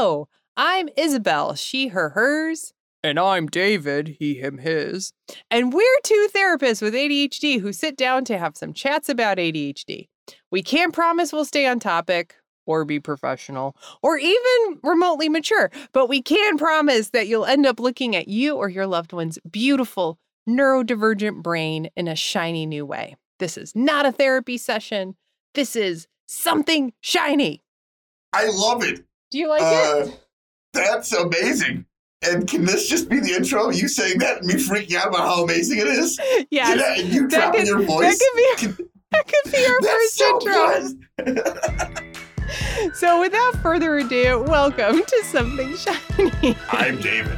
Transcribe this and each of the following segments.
Hello, I'm Isabel, she, her, hers. And I'm David, he, him, his. And we're two therapists with ADHD who sit down to have some chats about ADHD. We can't promise we'll stay on topic or be professional or even remotely mature, but we can promise that you'll end up looking at you or your loved one's beautiful neurodivergent brain in a shiny new way. This is not a therapy session. This is something shiny. I love it. Do you like Uh, it? That's amazing. And can this just be the intro? You saying that and me freaking out about how amazing it is? Yeah, and you that dropping could- your That voice. could be that could be our first so intro. So without further ado, welcome to something shiny. I'm David.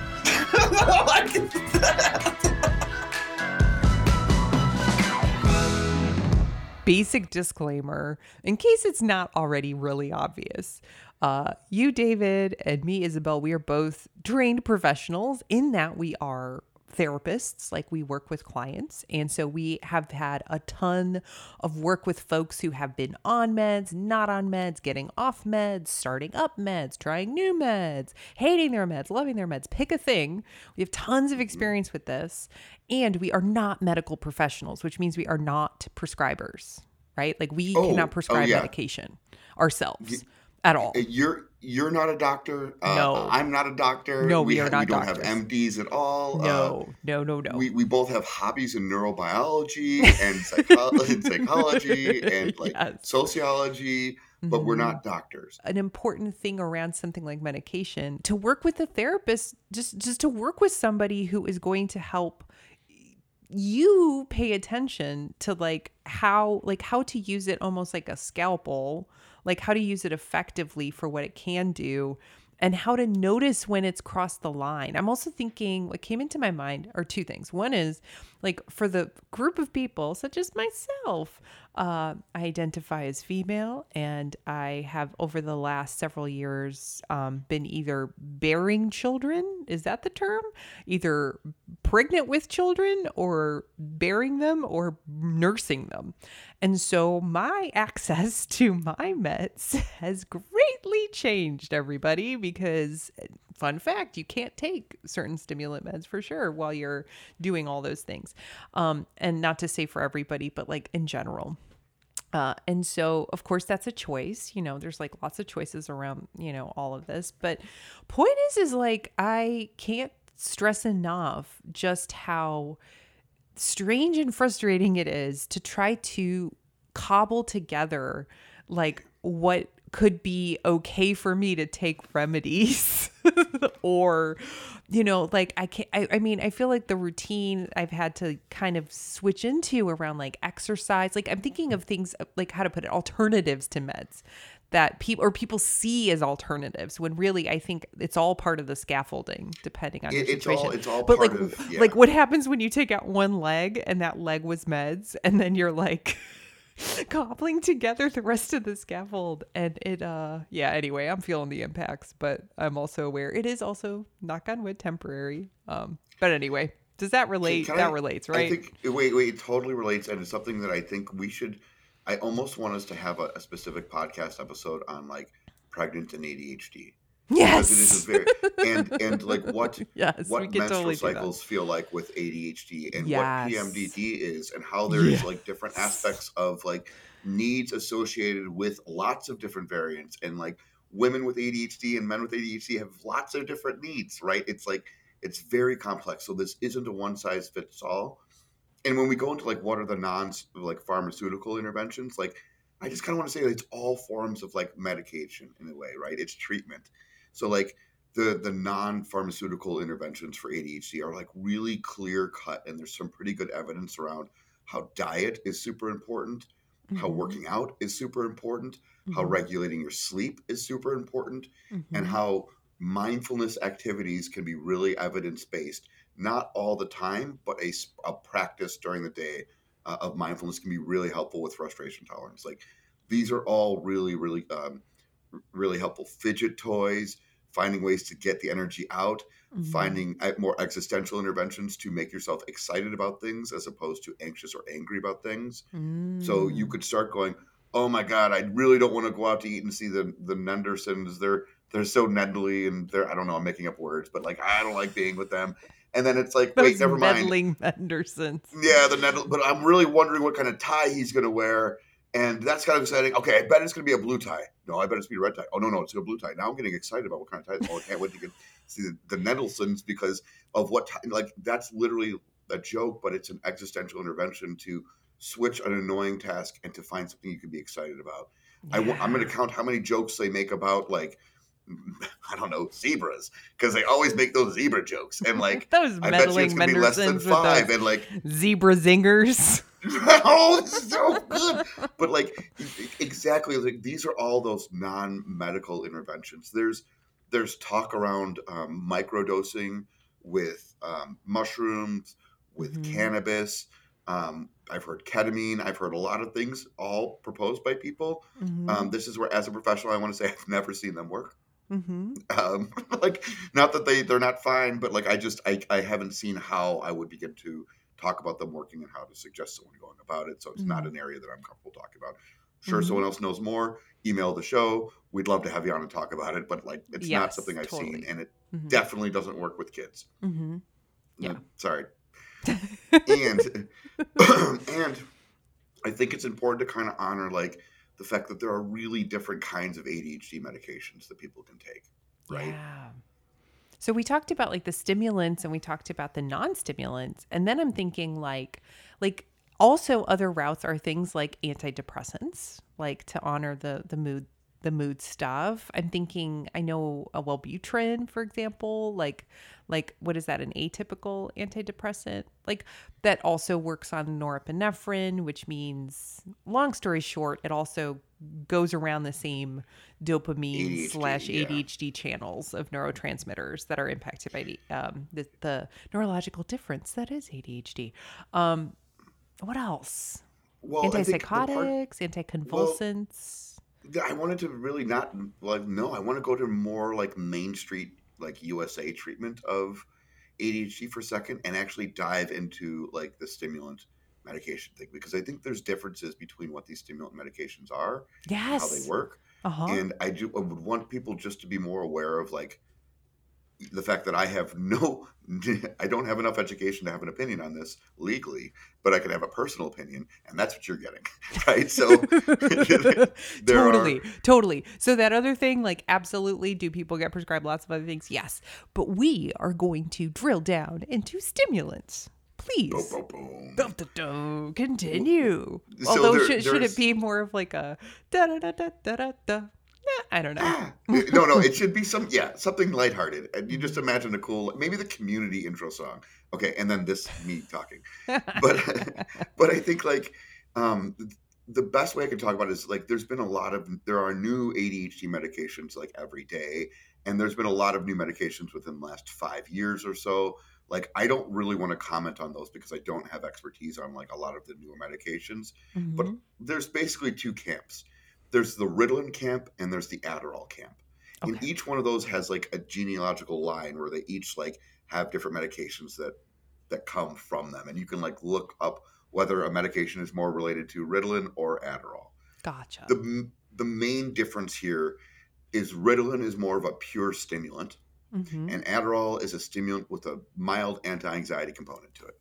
Basic disclaimer in case it's not already really obvious. Uh, you, David, and me, Isabel, we are both trained professionals in that we are therapists, like we work with clients. And so we have had a ton of work with folks who have been on meds, not on meds, getting off meds, starting up meds, trying new meds, hating their meds, loving their meds. Pick a thing. We have tons of mm-hmm. experience with this. And we are not medical professionals, which means we are not prescribers, right? Like we Oh, cannot oh, prescribe yeah. medication ourselves at all. Eh, you're you're not a doctor. Uh, No. I'm not a doctor. No, we are ha- not We don't doctors. have MDs at all. Uh, No, no, no, no. we, we both have hobbies in neurobiology and, psycho- and psychology and like Yes. sociology, but we're Mhm. not doctors. an important thing around something like medication to work with a therapist just just to work with somebody who is going to help you pay attention to like how like how to use it almost like a scalpel like how to use it effectively for what it can do and how to notice when it's crossed the line. I'm also thinking what came into my mind are two things. One is like for the group of people such as myself, uh, I identify as female, and I have over the last several years um, been either bearing children. Is that the term? Either pregnant with children, or bearing them, or nursing them. And so my access to my meds has greatly changed, everybody, because fun fact, you can't take certain stimulant meds for sure while you're doing all those things. Um, and not to say for everybody, but like in general. Uh, and so, of course, that's a choice. You know, there's like lots of choices around, you know, all of this. But point is, is like, I can't stress enough just how strange and frustrating it is to try to cobble together like what could be okay for me to take remedies or you know like i can't I, I mean i feel like the routine i've had to kind of switch into around like exercise like i'm thinking of things like how to put it alternatives to meds that people or people see as alternatives when really i think it's all part of the scaffolding depending on It- your it's all- situation it's all but like of- yeah. like what happens when you take out one leg and that leg was meds and then you're like cobbling together the rest of the scaffold. And it uh yeah anyway i'm feeling the impacts but i'm also aware it is also knock on wood temporary. Um but anyway does that relate? Can that I- relates I right? think wait, wait, it totally relates, and it's something that I think we should. I almost want us to have a, a specific podcast episode on like pregnant and ADHD because it is yes a very and and like what yes what menstrual totally cycles feel like with ADHD and Yes. what PMDD is and how there is Yes. like different aspects of like needs associated with lots of different variants and like women with ADHD and men with ADHD have lots of different needs, right? It's like it's very complex. So this isn't a one size fits all. And when we go into like what are the non like pharmaceutical interventions, like I just kind of want to say that it's all forms of like medication in a way, right? It's treatment. So like the the non pharmaceutical interventions for ADHD are like really clear cut, and there's some pretty good evidence around how diet is super important, how Mhm, working out is super important, how mhm, regulating your sleep is super important, and mhm. how mindfulness activities can be really evidence based. Not all the time, but a, a practice during the day uh, of mindfulness can be really helpful with frustration tolerance. Like these are all really, really, um, really helpful. Fidget toys, finding ways to get the energy out, Mhm. finding uh, more existential interventions to make yourself excited about things as opposed to anxious or angry about things. So you Mm. could start going, "Oh my God, I really don't want to go out to eat and see the the Nendersons. They're they're so neddly and they're I don't know, I'm making up words, but like I don't like being with them. And then it's like, Those wait, never mind. meddling. Yeah, the Ned, but I'm really wondering what kind of tie he's going to wear, and that's kind of exciting. Okay, I bet it's going to be a blue tie. No, I bet it's going to be a red tie. Oh no, no, it's a blue tie. Now I'm getting excited about what kind of tie. Oh, I can't wait to get see the, the Nendelsons because of what tie. Like that's literally a joke, but it's an existential intervention to switch an annoying task and to find something you can be excited about. I w- I'm going to count how many jokes they make about like. I don't know zebras because they always make those zebra jokes and like those I bet you meddling it's gonna be less than five and like zebra zingers. oh, so good. But like exactly like these are all those non-medical interventions. There's there's talk around um, microdosing with um, mushrooms, with Mhm. cannabis. Um, I've heard ketamine. I've heard a lot of things all proposed by people. Mhm. Um, this is where, as a professional, I want to say I've never seen them work. Mhm. Um, like, not that they they're not fine, but like I just I I haven't seen how I would begin to talk about them working and how to suggest someone going about it. So it's not an area that I'm comfortable talking about. Sure, Mhm. someone else knows more. Email the show. We'd love to have you on and talk about it, but like it's not something I've totally. seen, and it Mhm. definitely doesn't work with kids. Mhm. Yeah. Uh, sorry. and and I think it's important to kind of honor like the fact that there are really different kinds of ADHD medications that people can take. Right. Yeah. So we talked about like the stimulants and we talked about the non-stimulants and then I'm thinking like like also other routes are things like antidepressants like to honor the the mood the mood stuff. I'm thinking I know a Wellbutrin for example like like what is that an atypical antidepressant like that also works on norepinephrine which means long story short it also goes around the same dopamine ADHD, slash yeah. ADHD channels of neurotransmitters that are impacted by the, um, the, the neurological difference that is ADHD. Um, what else? Well, the part- Antipsychotics, anticonvulsants. I wanted to really not like no, I want to go to more like Main Street like USA treatment of ADHD for a second and actually dive into like the stimulant medication thing because I think there's differences between what these stimulant medications are, yes. how they work, Uh-huh. and I do I would want people just to be more aware of like the fact that I have no I don't have enough education to have an opinion on this legally, but I can have a personal opinion, and that's what you're getting, right? So there are- totally, totally. So that other thing, like, absolutely, do people get prescribed lots of other things? Yes, but we are going to drill down into stimulants. Please, boom, boom, boom. Dum, dum. continue. So Although, there- should, should it be more of like a da da da da da da I don't know. No, no, it should be some, yeah, something lighthearted. And you just imagine a cool, maybe the community intro song. Okay, and then this me talking. But, but I think like um, the best way I can talk about it is like there's been a lot of there are new ADHD medications like every day, and there's been a lot of new medications within the last five years or so. Like I don't really want to comment on those because I don't have expertise on like a lot of the newer medications. But Mhm. there's basically two camps. There's the Ritalin camp and there's the Adderall camp. And each one of those has like a genealogical line where they each like have different medications that that come from them. And you can like look up whether a medication is more related to Ritalin or Adderall. gotcha. The the main difference here is Ritalin is more of a pure stimulant Mhm. and Adderall is a stimulant with a mild anti-anxiety component to it.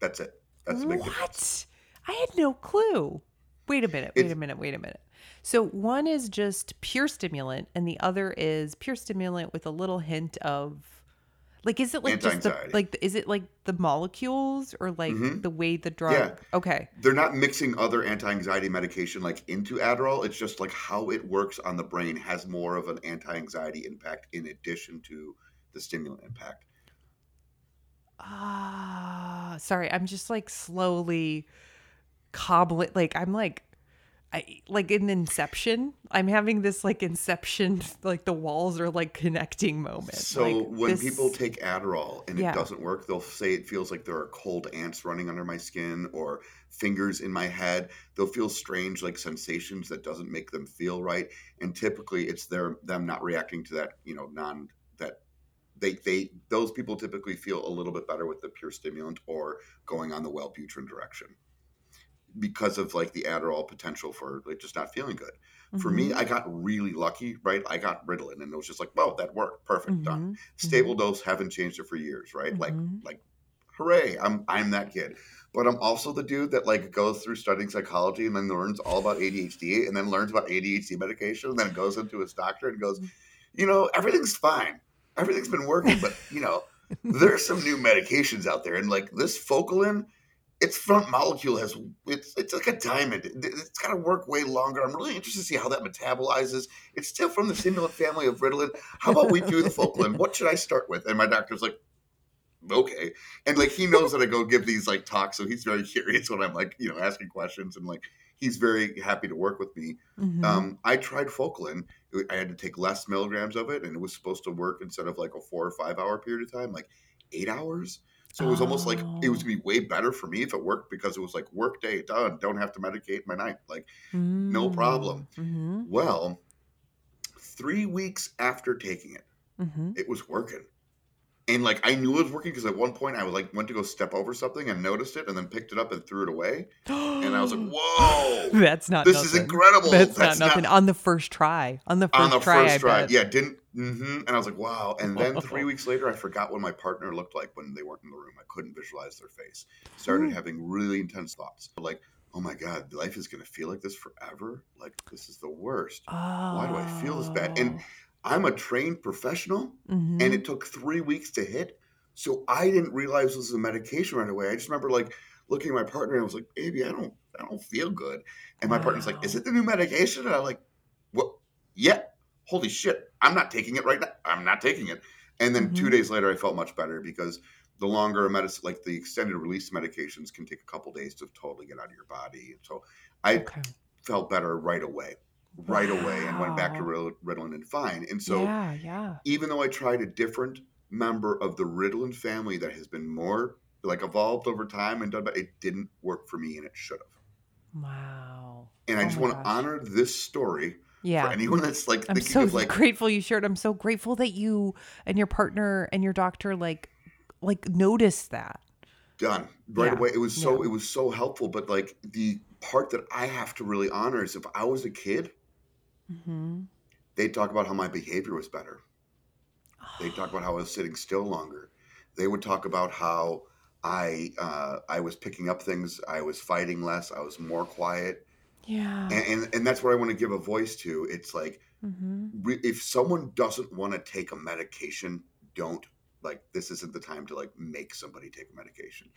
That's it. That's the big difference. What? I had no clue. Wait a minute. Wait It's- a minute. Wait a minute. So one is just pure stimulant, and the other is pure stimulant with a little hint of, like, is it like just the like is it like the molecules or like Mhm. the way the drug? Yeah. Okay. they're not mixing other anti-anxiety medication like into Adderall. It's just like how it works on the brain has more of an anti-anxiety impact in addition to the stimulant impact. Ah, sorry. I'm just like slowly cobbling. Like I'm like, I like in Inception. I'm having this like Inception, like the walls are like connecting moment. So Like, when this- people take Adderall and Yeah. it doesn't work, they'll say it feels like there are cold ants running under my skin or fingers in my head. They'll feel strange like sensations that doesn't make them feel right. And typically it's their them not reacting to that, you know, non that they they those people typically feel a little bit better with the pure stimulant or going on the Wellbutrin direction because of like the Adderall potential for like just not feeling good. For me, Mhm. I got really lucky, right? I got Ritalin, and it was just like, "Whoa, that worked, perfect, done." Mhm. Stable dose, haven't changed it for years, right? Like, Mhm. like, hooray! I'm I'm that kid. But I'm also the dude that like goes through studying psychology and then learns all about ADHD and then learns about ADHD medication and then goes into his doctor and goes, you know, everything's fine. Everything's been working, but you know, there's some new medications out there, and like this Focalin, its front molecule has it's it's like a diamond. It- It's got to work way longer. I'm really interested to see how that metabolizes. It's still from the stimulant family of Ritalin. How about we do the Focalin? What should I start with? And my doctor's like, okay, and like he knows that I go give these like talks, so he's very curious when I'm like you know asking questions, and like he's very happy to work with me. Mhm. Um, I tried Focalin. I had to take less milligrams of it, and it was supposed to work instead of like a four or five hour period of time, like eight hours. So it was almost like it was Oh. gonna be way better for me if it worked because it was like work day done. Don't have to medicate my night. Like no problem. Mhm. well, three weeks after taking it, Mhm. it was working. And like I knew it was working because at one point I was like went to go step over something and noticed it and then picked it up and threw it away. And I was like, whoa, That's not. this is incredible. That's, not nothing. on the first try. On the first on the try. first I try. bet. Yeah, didn't. hmm And I was like, wow. And then three weeks later, I forgot what my partner looked like when they weren't in the room. I couldn't visualize their face. Started Hmm. having really intense thoughts, like, oh my god, life is going to feel like this forever. Like this is the worst. Why do I feel this bad? And I'm a trained professional, Mhm. and it took three weeks to hit. So I didn't realize this was a medication right away. I just remember like looking at my partner and I was like, baby, I don't, I don't feel good. And my partner's like, is it the new medication? And I'm like, what? Yeah. Holy shit. I'm not taking it right now. I'm not taking it. And then two Mhm. days later, I felt much better because the longer a medicine, like the extended release medications, can take a couple days to totally get out of your body. And so I okay. felt better right away, right away, and went back to Wow. Ritalin and fine. And so yeah, yeah. even though I tried a different member of the Ritalin family that has been more like evolved over time and done, but it didn't work for me and it should have. Wow. And I Oh just want to honor this story Yeah. for anyone that's like I'm so of like grateful you shared. I'm so grateful that you and your partner and your doctor like like noticed that. done right Yeah, away. It was so yeah. it was so helpful. But like the part that I have to really honor is if I was a kid, hmm they'd talk about how my behavior was better. They'd talk about how I was sitting still longer. They would talk about how I uh, I was picking up things. I was fighting less. I was more quiet. Yeah. and, and and that's what I want to give a voice to. It's like hmm re- if someone doesn't want to take a medication, don't like this isn't the time to like make somebody take a medication.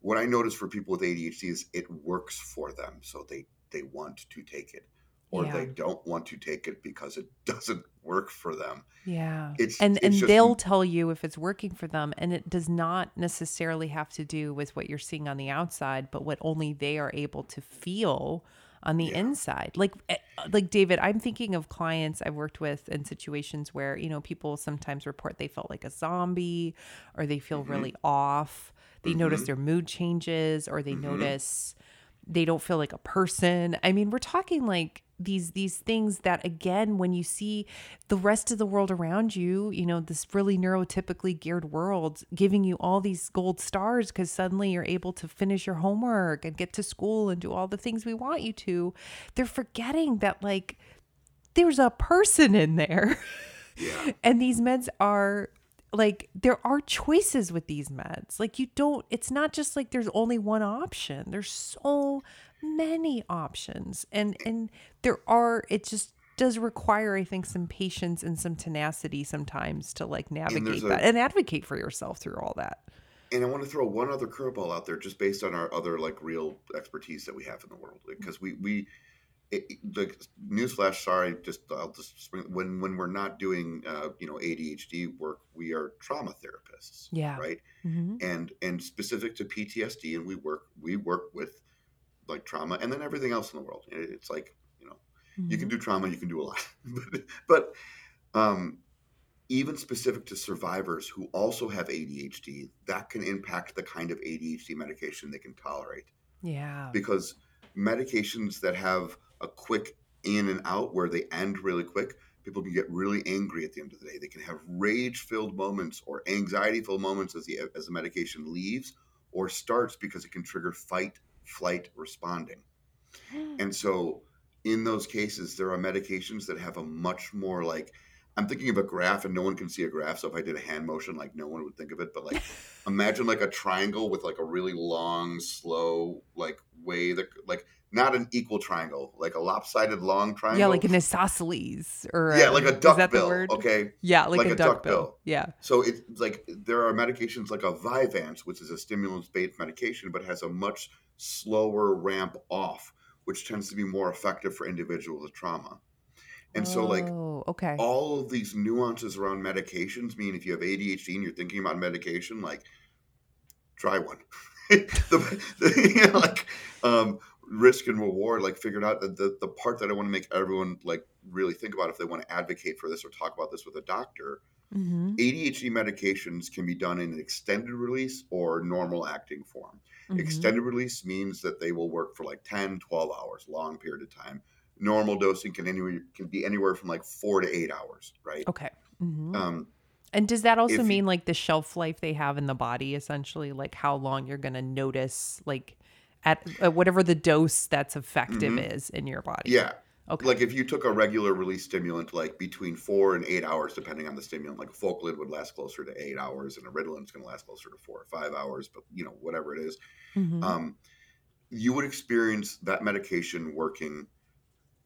What I notice for people with ADHD is it works for them, so they they want to take it, or Yeah. they don't want to take it because it doesn't work for them. Yeah. It's and it's and just- they'll tell you if it's working for them and it does not necessarily have to do with what you're seeing on the outside but what only they are able to feel on the Yeah. inside like eh, like david i'm thinking of clients i've worked with in situations where you know people sometimes report they felt like a zombie or they feel Mhm. really off they notice Mhm. their mood changes or they Mhm. notice they don't feel like a person i mean we're talking like these these things that again when you see the rest of the world around you you know this really neurotypically geared world giving you all these gold stars because suddenly you're able to finish your homework and get to school and do all the things we want you to they're forgetting that like there's a person in there. Yeah, and these meds are like there are choices with these meds. Like you don't it's not just like there's only one option. There's so many options and and there are it just does require i think some patience and some tenacity sometimes to like navigate a- that and advocate for yourself through all that and I want to throw one other curveball out there, just based on our other like real expertise that we have in the world, because we we. It, it- like newsflash, sorry, just I'll just spring, when when we're not doing uh, you know ADHD work, we are trauma therapists, Yeah. right? mm-hmm. and and specific to PTSD, and we work we work with like trauma, and then everything else in the world. It's like you know you can do trauma, you can do a lot, but, but um, even specific to survivors who also have ADHD, that can impact the kind of ADHD medication they can tolerate. Yeah. Because medications that have a quick in and out where they end really quick people can get really angry at the end of the day. They can have rage filled moments or anxiety filled moments as the as the medication leaves or starts because it can trigger fight flight responding and so in those cases, there are medications that have a much more like I'm thinking of a graph and no one can see a graph. So if I did a hand motion, like no one would think of it. But like imagine like a triangle with like a really long, slow, like way that like not an equal triangle, like a lopsided long triangle. Yeah, like an isosceles or yeah, like a is duck that the bill. word? Okay. Yeah, like, Like a, a duck, duck. Yeah. So it's like there are medications like a Vyvanse, which is a stimulant-based medication, but has a much slower ramp off, which tends to be more effective for individuals with trauma. And so, like Oh, okay. all of these nuances around medications mean if you have ADHD and you're thinking about medication, like try one. the, the, you know, like um, risk and reward, like figured out the, the part that I want to make everyone like really think about if they want to advocate for this or talk about this with a doctor Mm-hmm. ADHD medications can be done in an extended release or normal acting form. Extended release means that they will work for like 10, 12 hours, long period of time. Normal dosing can anywhere can be anywhere from like four to eight hours, right? Okay. hmm Um, and does that also if you- mean like the shelf life they have in the body, essentially, like how long you're gonna notice, like at, at whatever the dose that's effective Mhm. is in your body? yeah. Okay. Like if you took a regular release stimulant, like between four and eight hours, depending on the stimulant, like a Focalin would last closer to eight hours, and a Ritalin is going to last closer to four or five hours, but you know whatever it is, Mhm. um, you would experience that medication working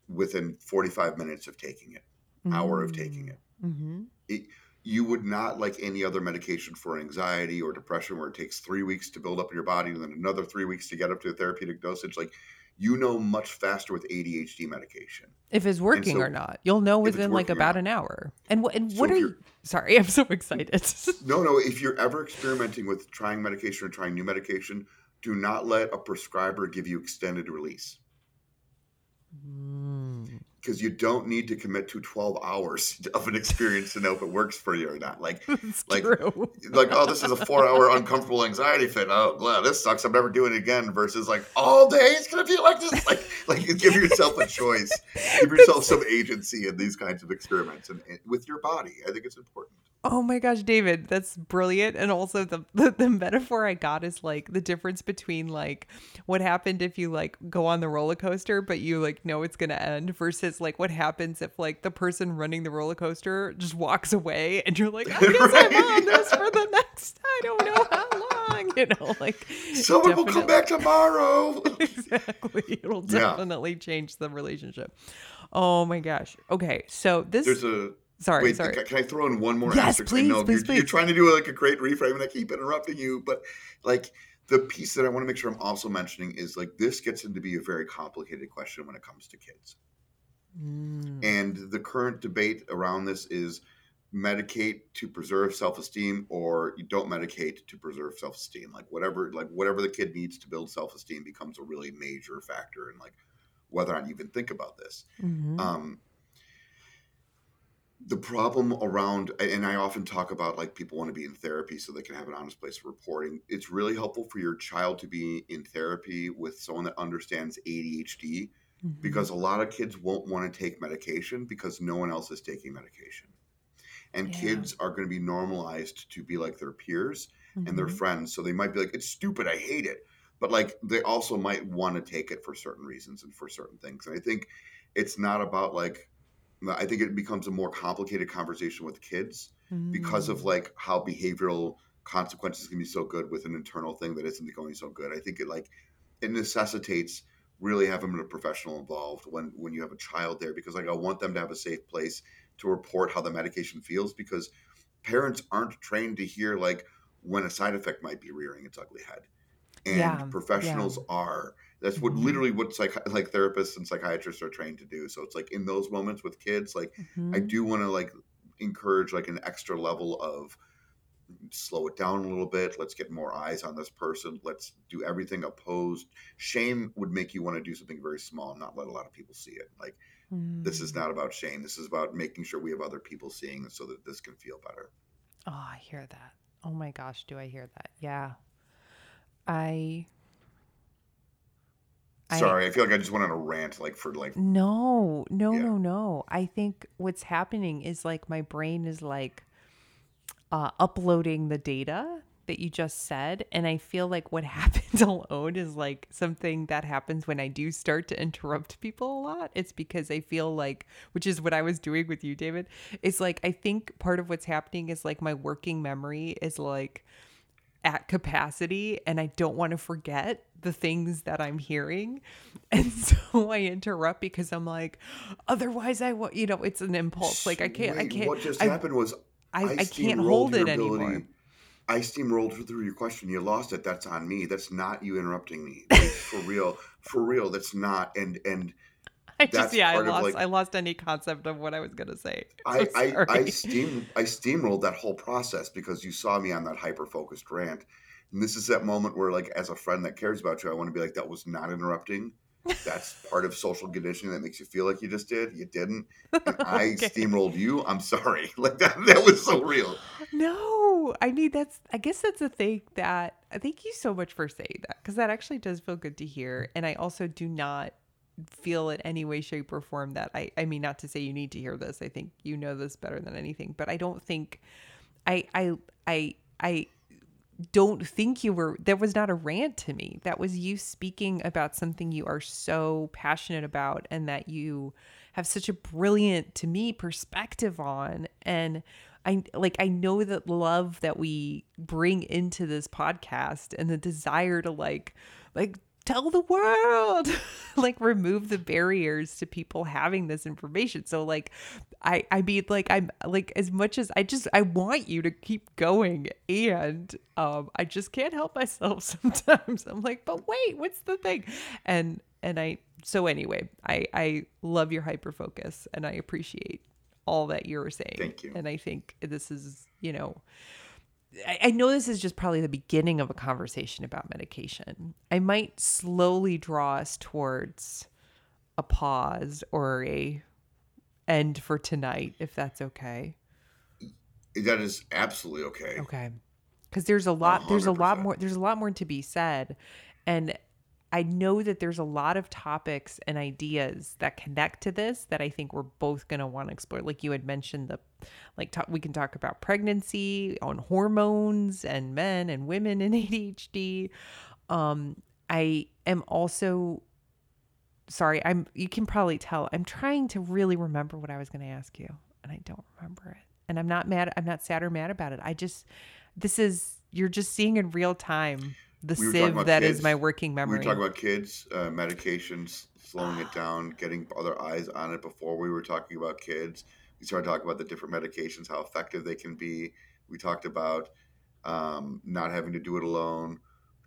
within 45 minutes of taking it, hour of taking it. Mm-hmm. You would not like any other medication for anxiety or depression where it takes three weeks to build up in your body and then another three weeks to get up to a therapeutic dosage. Like you know much faster with ADHD medication. If it's working so- or not, you'll know within like about an hour. And what? And So what are you? Sorry, I'm so excited. No, no, if you're ever experimenting with trying medication or trying new medication, do not let a prescriber give you extended release Mm. Because you don't need to commit to 12 hours of an experience to know if it works for you or not. Like, It's Like- true. like oh, this is a four hour uncomfortable anxiety fit. Oh, glad this sucks. I'm never doing it again. Versus like all day it's gonna feel like this. Like, like give yourself a choice, give yourself some agency in these kinds of experiments and, and with your body. I think it's important. Oh my gosh, David, that's brilliant. And also the, the the metaphor I got is like the difference between like what happened if you like go on the roller coaster but you like know it's gonna end versus like what happens if like the person running the roller coaster just walks away and you're like, I guess I'm on this for the next I don't know how long, you know, like Someone will come back tomorrow. exactly. It'll Yeah. definitely change the relationship. Oh my gosh. Okay, so this There's a sorry, Wait, sorry. can I throw in one more Yes, asterisk? please, know please, you're, you're trying to do like a great reframe, and I keep interrupting you. But like the piece that I want to make sure I'm also mentioning is like this gets into be a very complicated question when it comes to kids. Mm. And the current debate around this is medicate to preserve self-esteem or you don't medicate to preserve self-esteem. Like whatever, like whatever the kid needs to build self-esteem becomes a really major factor in like whether or not you even think about this. Mhm. Um, the problem around, and I often talk about like people want to be in therapy so they can have an honest place of reporting. It's really helpful for your child to be in therapy with someone that understands ADHD Mhm. because a lot of kids won't want to take medication because no one else is taking medication. And Yeah. kids are going to be normalized to be like their peers and their Mhm. friends. So they might be like, it's stupid, I hate it. But like they also might want to take it for certain reasons and for certain things. And I think it's not about like, I think it becomes a more complicated conversation with kids because of Mm. like how behavioral consequences can be so good with an internal thing that isn't going so good. I think it like it necessitates really having a professional involved when when you have a child there because like I want them to have a safe place to report how the medication feels because parents aren't trained to hear like when a side effect might be rearing its ugly head. And Yeah, professionals are. That's what Mhm. literally what psych- like therapists and psychiatrists are trained to do. So it's like in those moments with kids, like I Mhm. do want to like encourage like an extra level of slow it down a little bit. Let's get more eyes on this person. Let's do everything opposed. Shame would make you want to do something very small, and not let a lot of people see it. Like this is Mm. not about shame. This is about making sure we have other people seeing so that this can feel better. Oh, I hear that. Oh my gosh, do I hear that? Yeah. I I- Sorry, I feel like I just went on a rant like for like No, no, Yeah. no, no. I think what's happening is like my brain is like uh, uploading the data that you just said. And I feel like what happens alone is like something that happens when I do start to interrupt people a lot. It's because I feel like, which is what I was doing with you, David, is like, I think part of what's happening is like my working memory is like, at capacity and I don't want to forget the things that I'm hearing. And so I interrupt because I'm like, otherwise I want, you know, it's an impulse. Like I can't, I can't. What just I, happened was I, I, can't steamrolled hold it ability- anymore. I steamrolled through your question. You lost it. That's on me. That's not you interrupting me. Like, for real. For real. That's not. And and I just, yeah, I lost, like- I lost any concept of what I was going to say. I, So I, I sorry. steam I steamrolled that whole process because you saw me on that hyper focused rant. And this is that moment where, like, as a friend that cares about you, I want to be like, that was not interrupting. That's part of social conditioning that makes you feel like you just did. You didn't. And I Okay. steamrolled you. I'm sorry. Like that that was so real. No, I mean that's. I guess that's a thing that. Thank you so much for saying that because that actually does feel good to hear, and I also do not feel in any way, shape, or form that I. I mean, not to say you need to hear this. I think you know this better than anything, but I don't think. I I I I don't think you were that was not a rant to me that was you speaking about something you are so passionate about and that you have such a brilliant to me perspective on and i like i know that love that we bring into this podcast and the desire to like like tell the world. Like remove the barriers to people having this information. So like i i mean like i'm like as much as i just i want you to keep going. And um i just can't help myself sometimes. I'm like but wait what's the thing? And and i so anyway i i love your hyper focus and i appreciate all that you're saying. Thank you. and i think this is you know I, I know this is just probably the beginning of a conversation about medication. I might slowly draw us towards a pause or a end for tonight, if that's okay. That is absolutely okay. Okay. Because there's a lot, there's a lot more, there's a lot more to be said, and I know that there's a lot of topics and ideas that connect to this that I think we're both going to want to explore. Like you had mentioned, the like talk, we can talk about pregnancy, on hormones, and men and women in ADHD. Um, I am also sorry. I'm. You can probably tell I'm trying to really remember what I was going to ask you, and I don't remember it. And I'm not mad. I'm not sad or mad about it. I just this is you're just seeing in real time the We sieve that is kids. my working memory. We were talking about kids, uh, medications, slowing it down, getting other eyes on it. Before we were talking about kids, we started talking about the different medications, how effective they can be. We talked about um, not having to do it alone.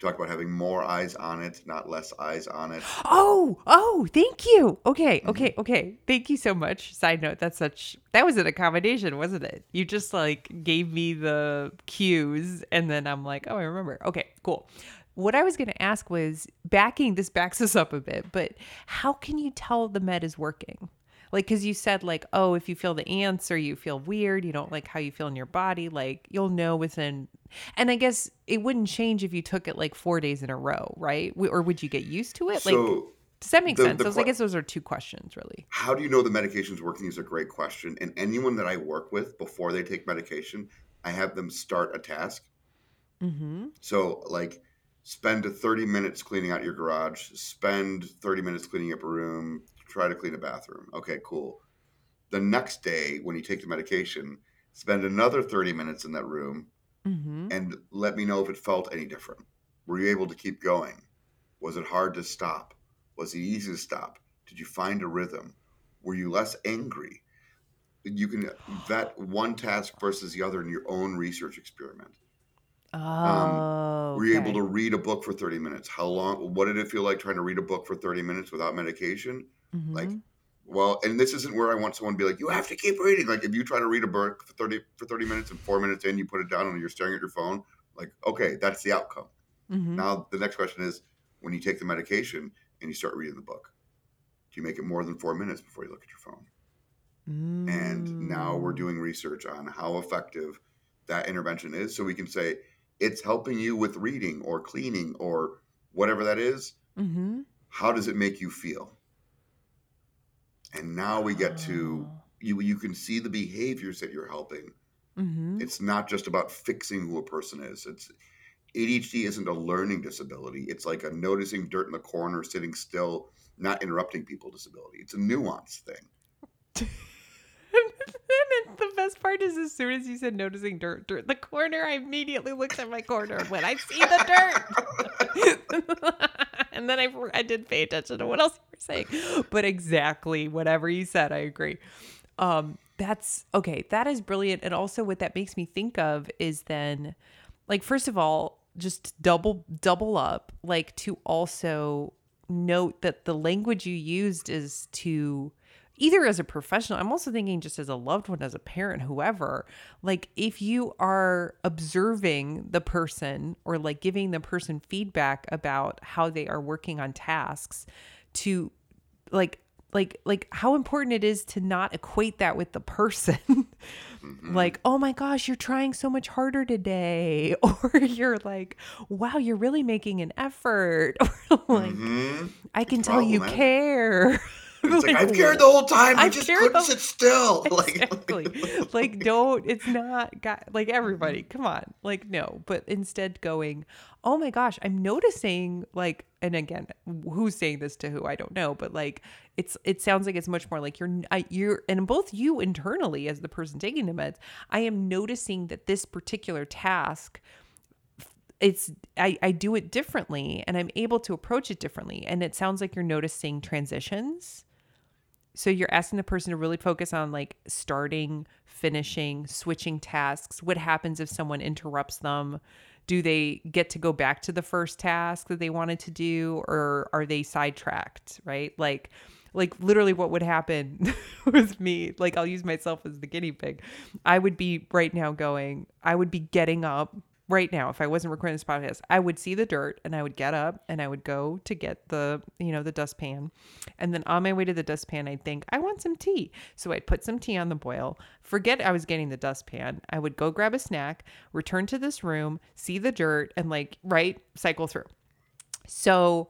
We talked about having more eyes on it, not less eyes on it. Oh, oh, thank you. Okay, Mm-hmm. okay, okay. Thank you so much. Side note, that's such that was an accommodation, wasn't it? You just like gave me the cues and then I'm like, oh, I remember. Okay, cool. What I was going to ask was backing this backs us up a bit, but how can you tell the med is working? Like, cause you said like, oh, if you feel the ants or you feel weird, you don't like how you feel in your body, like you'll know within. And I guess it wouldn't change if you took it like four days in a row, right? Or would you get used to it? Like, does that make the- sense? the Those, I guess those are two questions, really. how do you know the medication's working is a great question. And anyone that I work with before they take medication, I have them start a task. Mm-hmm. So, like, spend 30 minutes cleaning out your garage, spend 30 minutes cleaning up a room, try to clean a bathroom. Okay, cool. The next day, when you take the medication, spend another 30 minutes in that room Mm-hmm. and let me know if it felt any different. Were you able to keep going? Was it hard to stop? Was it easy to stop? Did you find a rhythm? Were you less angry? You can vet one task versus the other in your own research experiment. Oh, Were you okay. able to read a book for 30 minutes? How long? What did it feel like trying to read a book for 30 minutes without medication? Like, Mhm. Like, well, and this isn't where I want someone to be like, you have to keep reading. Like, if you try to read a book for 30 for 30 minutes and four minutes in, you put it down and you're staring at your phone. Like, okay, that's the outcome. Mhm. Now the next question is, when you take the medication and you start reading the book, do you make it more than four minutes before you look at your phone? And now we're Mm. doing research on how effective that intervention is, so we can say it's helping you with reading or cleaning or whatever that is. Mhm. How does it make you feel? And now we get to Oh. you. You can see the behaviors that you're helping Mm-hmm. It's not just about fixing who a person is. It's ADHD isn't a learning disability. It's like a noticing dirt in the corner, sitting still, not interrupting people disability. It's a nuanced thing. and the best part is as soon as you said noticing dirt, dirt the corner, I immediately looked at my corner when I see the dirt. and then I, I did pay attention to what else you were saying. But exactly whatever you said, I agree. Um, that's okay. That is brilliant. And also, what that makes me think of is then, like, first of all, just double double up, like to also note that the language you used is to either as a professional, I'm also thinking just as a loved one, as a parent, whoever, like if you are observing the person or like giving the person feedback about how they are working on tasks to like like like how important it is to not equate that with the person. Mm-hmm. like oh my gosh you're trying so much harder today. Or you're like wow you're really making an effort. Or like Mhm. i can It's tell you care It's like, I've cared the whole time. I just couldn't the- sit still. Like, exactly. like don't it's not got like everybody mm-hmm. come on. Like no but instead going oh my gosh i'm noticing like and again who's saying this to who? I don't know but like it's it sounds like it's much more like you're I, you're and both you internally as the person taking the meds i am noticing that this particular task it's I, I do it differently and i'm able to approach it differently. And it sounds like you're noticing transitions so you're asking the person to really focus on like starting, finishing, switching tasks. What happens if someone interrupts them? Do they get to go back to the first task that they wanted to do or are they sidetracked, right? Like like literally what would happen with me, like I'll use myself as the guinea pig. I would be right now going, I would be getting up right now if I wasn't recording this podcast, I would see the dirt and I would get up and I would go to get the, you know, the dustpan. And then on my way to the dustpan, I'd think, I want some tea. So I'd put some tea on the boil, forget I was getting the dustpan. I would go grab a snack, return to this room, see the dirt, and like, right, cycle through. So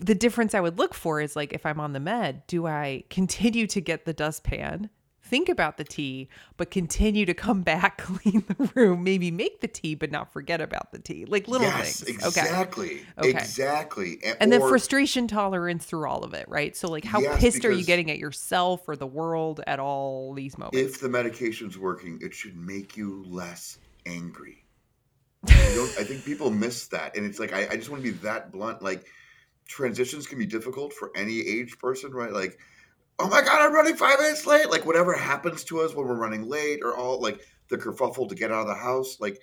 the difference I would look for is like if I'm on the med, do I continue to get the dustpan, think about the tea, but continue to come back, clean the room, maybe make the tea, but not forget about the tea? Like little yes, things. Okay. exactly. Okay. Exactly. And then or- frustration tolerance through all of it, right? So like how Yes, pissed are you getting at yourself or the world at all these moments? if the medication's working, it should make you less angry. I think people miss that, and it's like I, I just want to be that blunt. Like transitions can be difficult for any age person, right? Like, oh my god, I'm running five minutes late. Like whatever happens to us when we're running late, or all like the kerfuffle to get out of the house. Like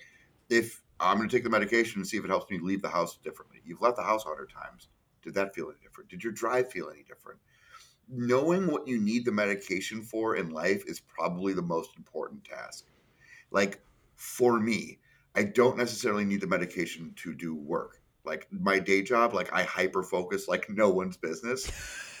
if I'm going to take the medication and see if it helps me leave the house differently. You've left the house a hundred times. Did that feel any different? Did your drive feel any different? knowing what you need the medication for in life is probably the most important task. Like for me, I don't necessarily need the medication to do work. Like my day job, like I hyper focus like no one's business.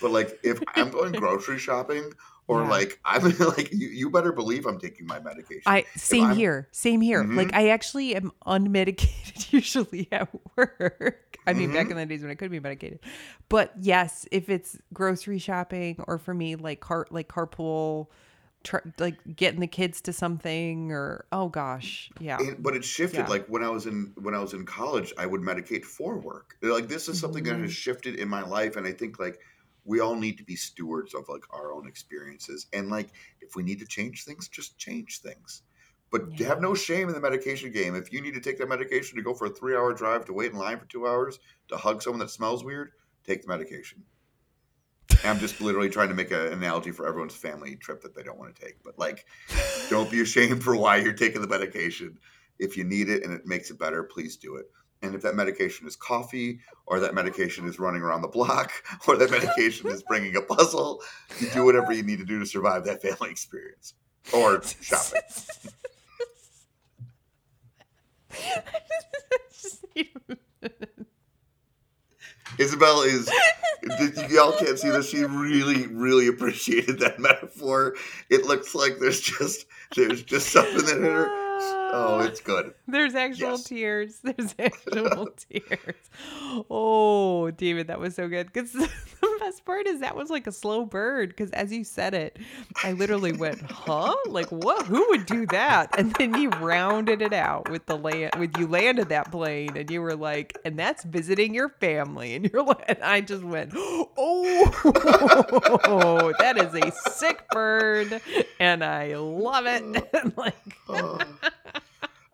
But like if I'm going grocery shopping or Yeah. like I'm like you, you better believe I'm taking my medication. I same here, same here. Mhm. Like I actually am unmedicated usually at work. I mean, back Mhm. in the days when I could be medicated, but yes, if it's grocery shopping or for me like car like carpool, tr- like getting the kids to something or oh gosh, yeah, And, but it shifted. Yeah. Like when I was in when I was in college, I would medicate for work. Like this is something that Mhm. has shifted in my life, and I think like we all need to be stewards of like our own experiences. And like if we need to change things, just change things. But Yeah. have no shame in the medication game. If you need to take that medication to go for a three hour drive to wait in line for two hours to hug someone that smells weird, take the medication. I'm just literally trying to make an analogy for everyone's family trip that they don't want to take. But like, don't be ashamed for why you're taking the medication. If you need it and it makes it better, please do it. And if that medication is coffee, or that medication is running around the block, or that medication is bringing a puzzle, you do whatever you need to do to survive that family experience or shopping. Just need a Isabel is, y'all can't see this. She really, really appreciated that metaphor. It looks like there's just, there's just something that hit her. Oh, it's good. There's actual Yes. tears. There's actual tears. Oh, David, that was so good. Because the best part is that was like a slow bird. Because as you said it, I literally went, "Huh? Like what? Who would do that?" And then you rounded it out with the land. With you landed that plane, and you were like, "And that's visiting your family." And you're like, and I just went, "Oh, that is a sick bird," and I love it. And like. Oh.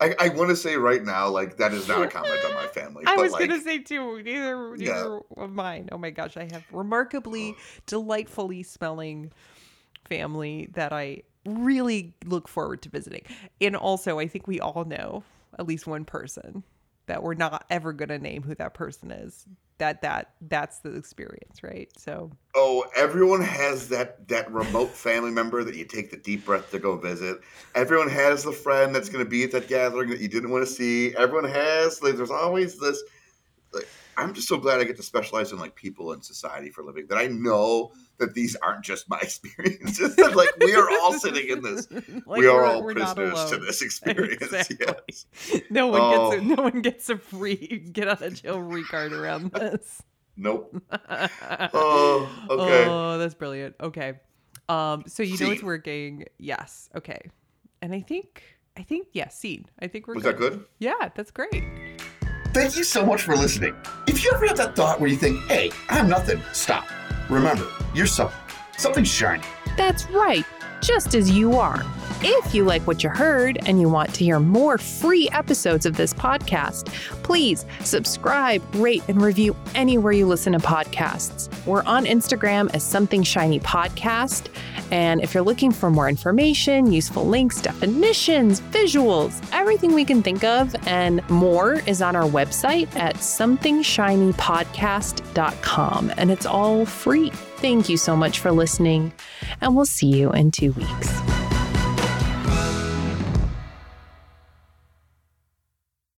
I, I want to say right now, like that is not a comment on my family. I but was like, gonna say too. Neither, neither Yeah. of mine. Oh my gosh, I have remarkably, delightfully smelling family that I really look forward to visiting. And also, I think we all know at least one person that we're not ever gonna name who that person is. That that that's the experience, right? So Oh, everyone has that that remote family member that you take the deep breath to go visit. Everyone has the friend that's going to be at that gathering that you didn't want to see. Everyone has like there's always this. Like, I'm just so glad I get to specialize in like people and society for a living. That I know that these aren't just my experiences. that like we are all sitting in this. Like, we are all prisoners to this experience. Exactly. Yes. No one Oh. gets a, no one gets a free get out of jail free card around this. Nope. Oh, okay. Oh, that's brilliant. Okay. Um, so you know it's working. Yes. Okay. And I think I think yeah, scene. I think we're good. Was that good? Yeah, that's great. Thank you so much for listening. If you ever have that thought where you think, hey, I'm nothing, stop. Remember, you're something. Something shiny. That's right, just as you are. If you like what you heard and you want to hear more free episodes of this podcast, please subscribe, rate, and review anywhere you listen to podcasts. We're on Instagram as Something Shiny Podcast. And if you're looking for more information, useful links, definitions, visuals, everything we can think of and more is on our website at somethingshinypodcast.com. And it's all free. Thank you so much for listening, and we'll see you in two weeks.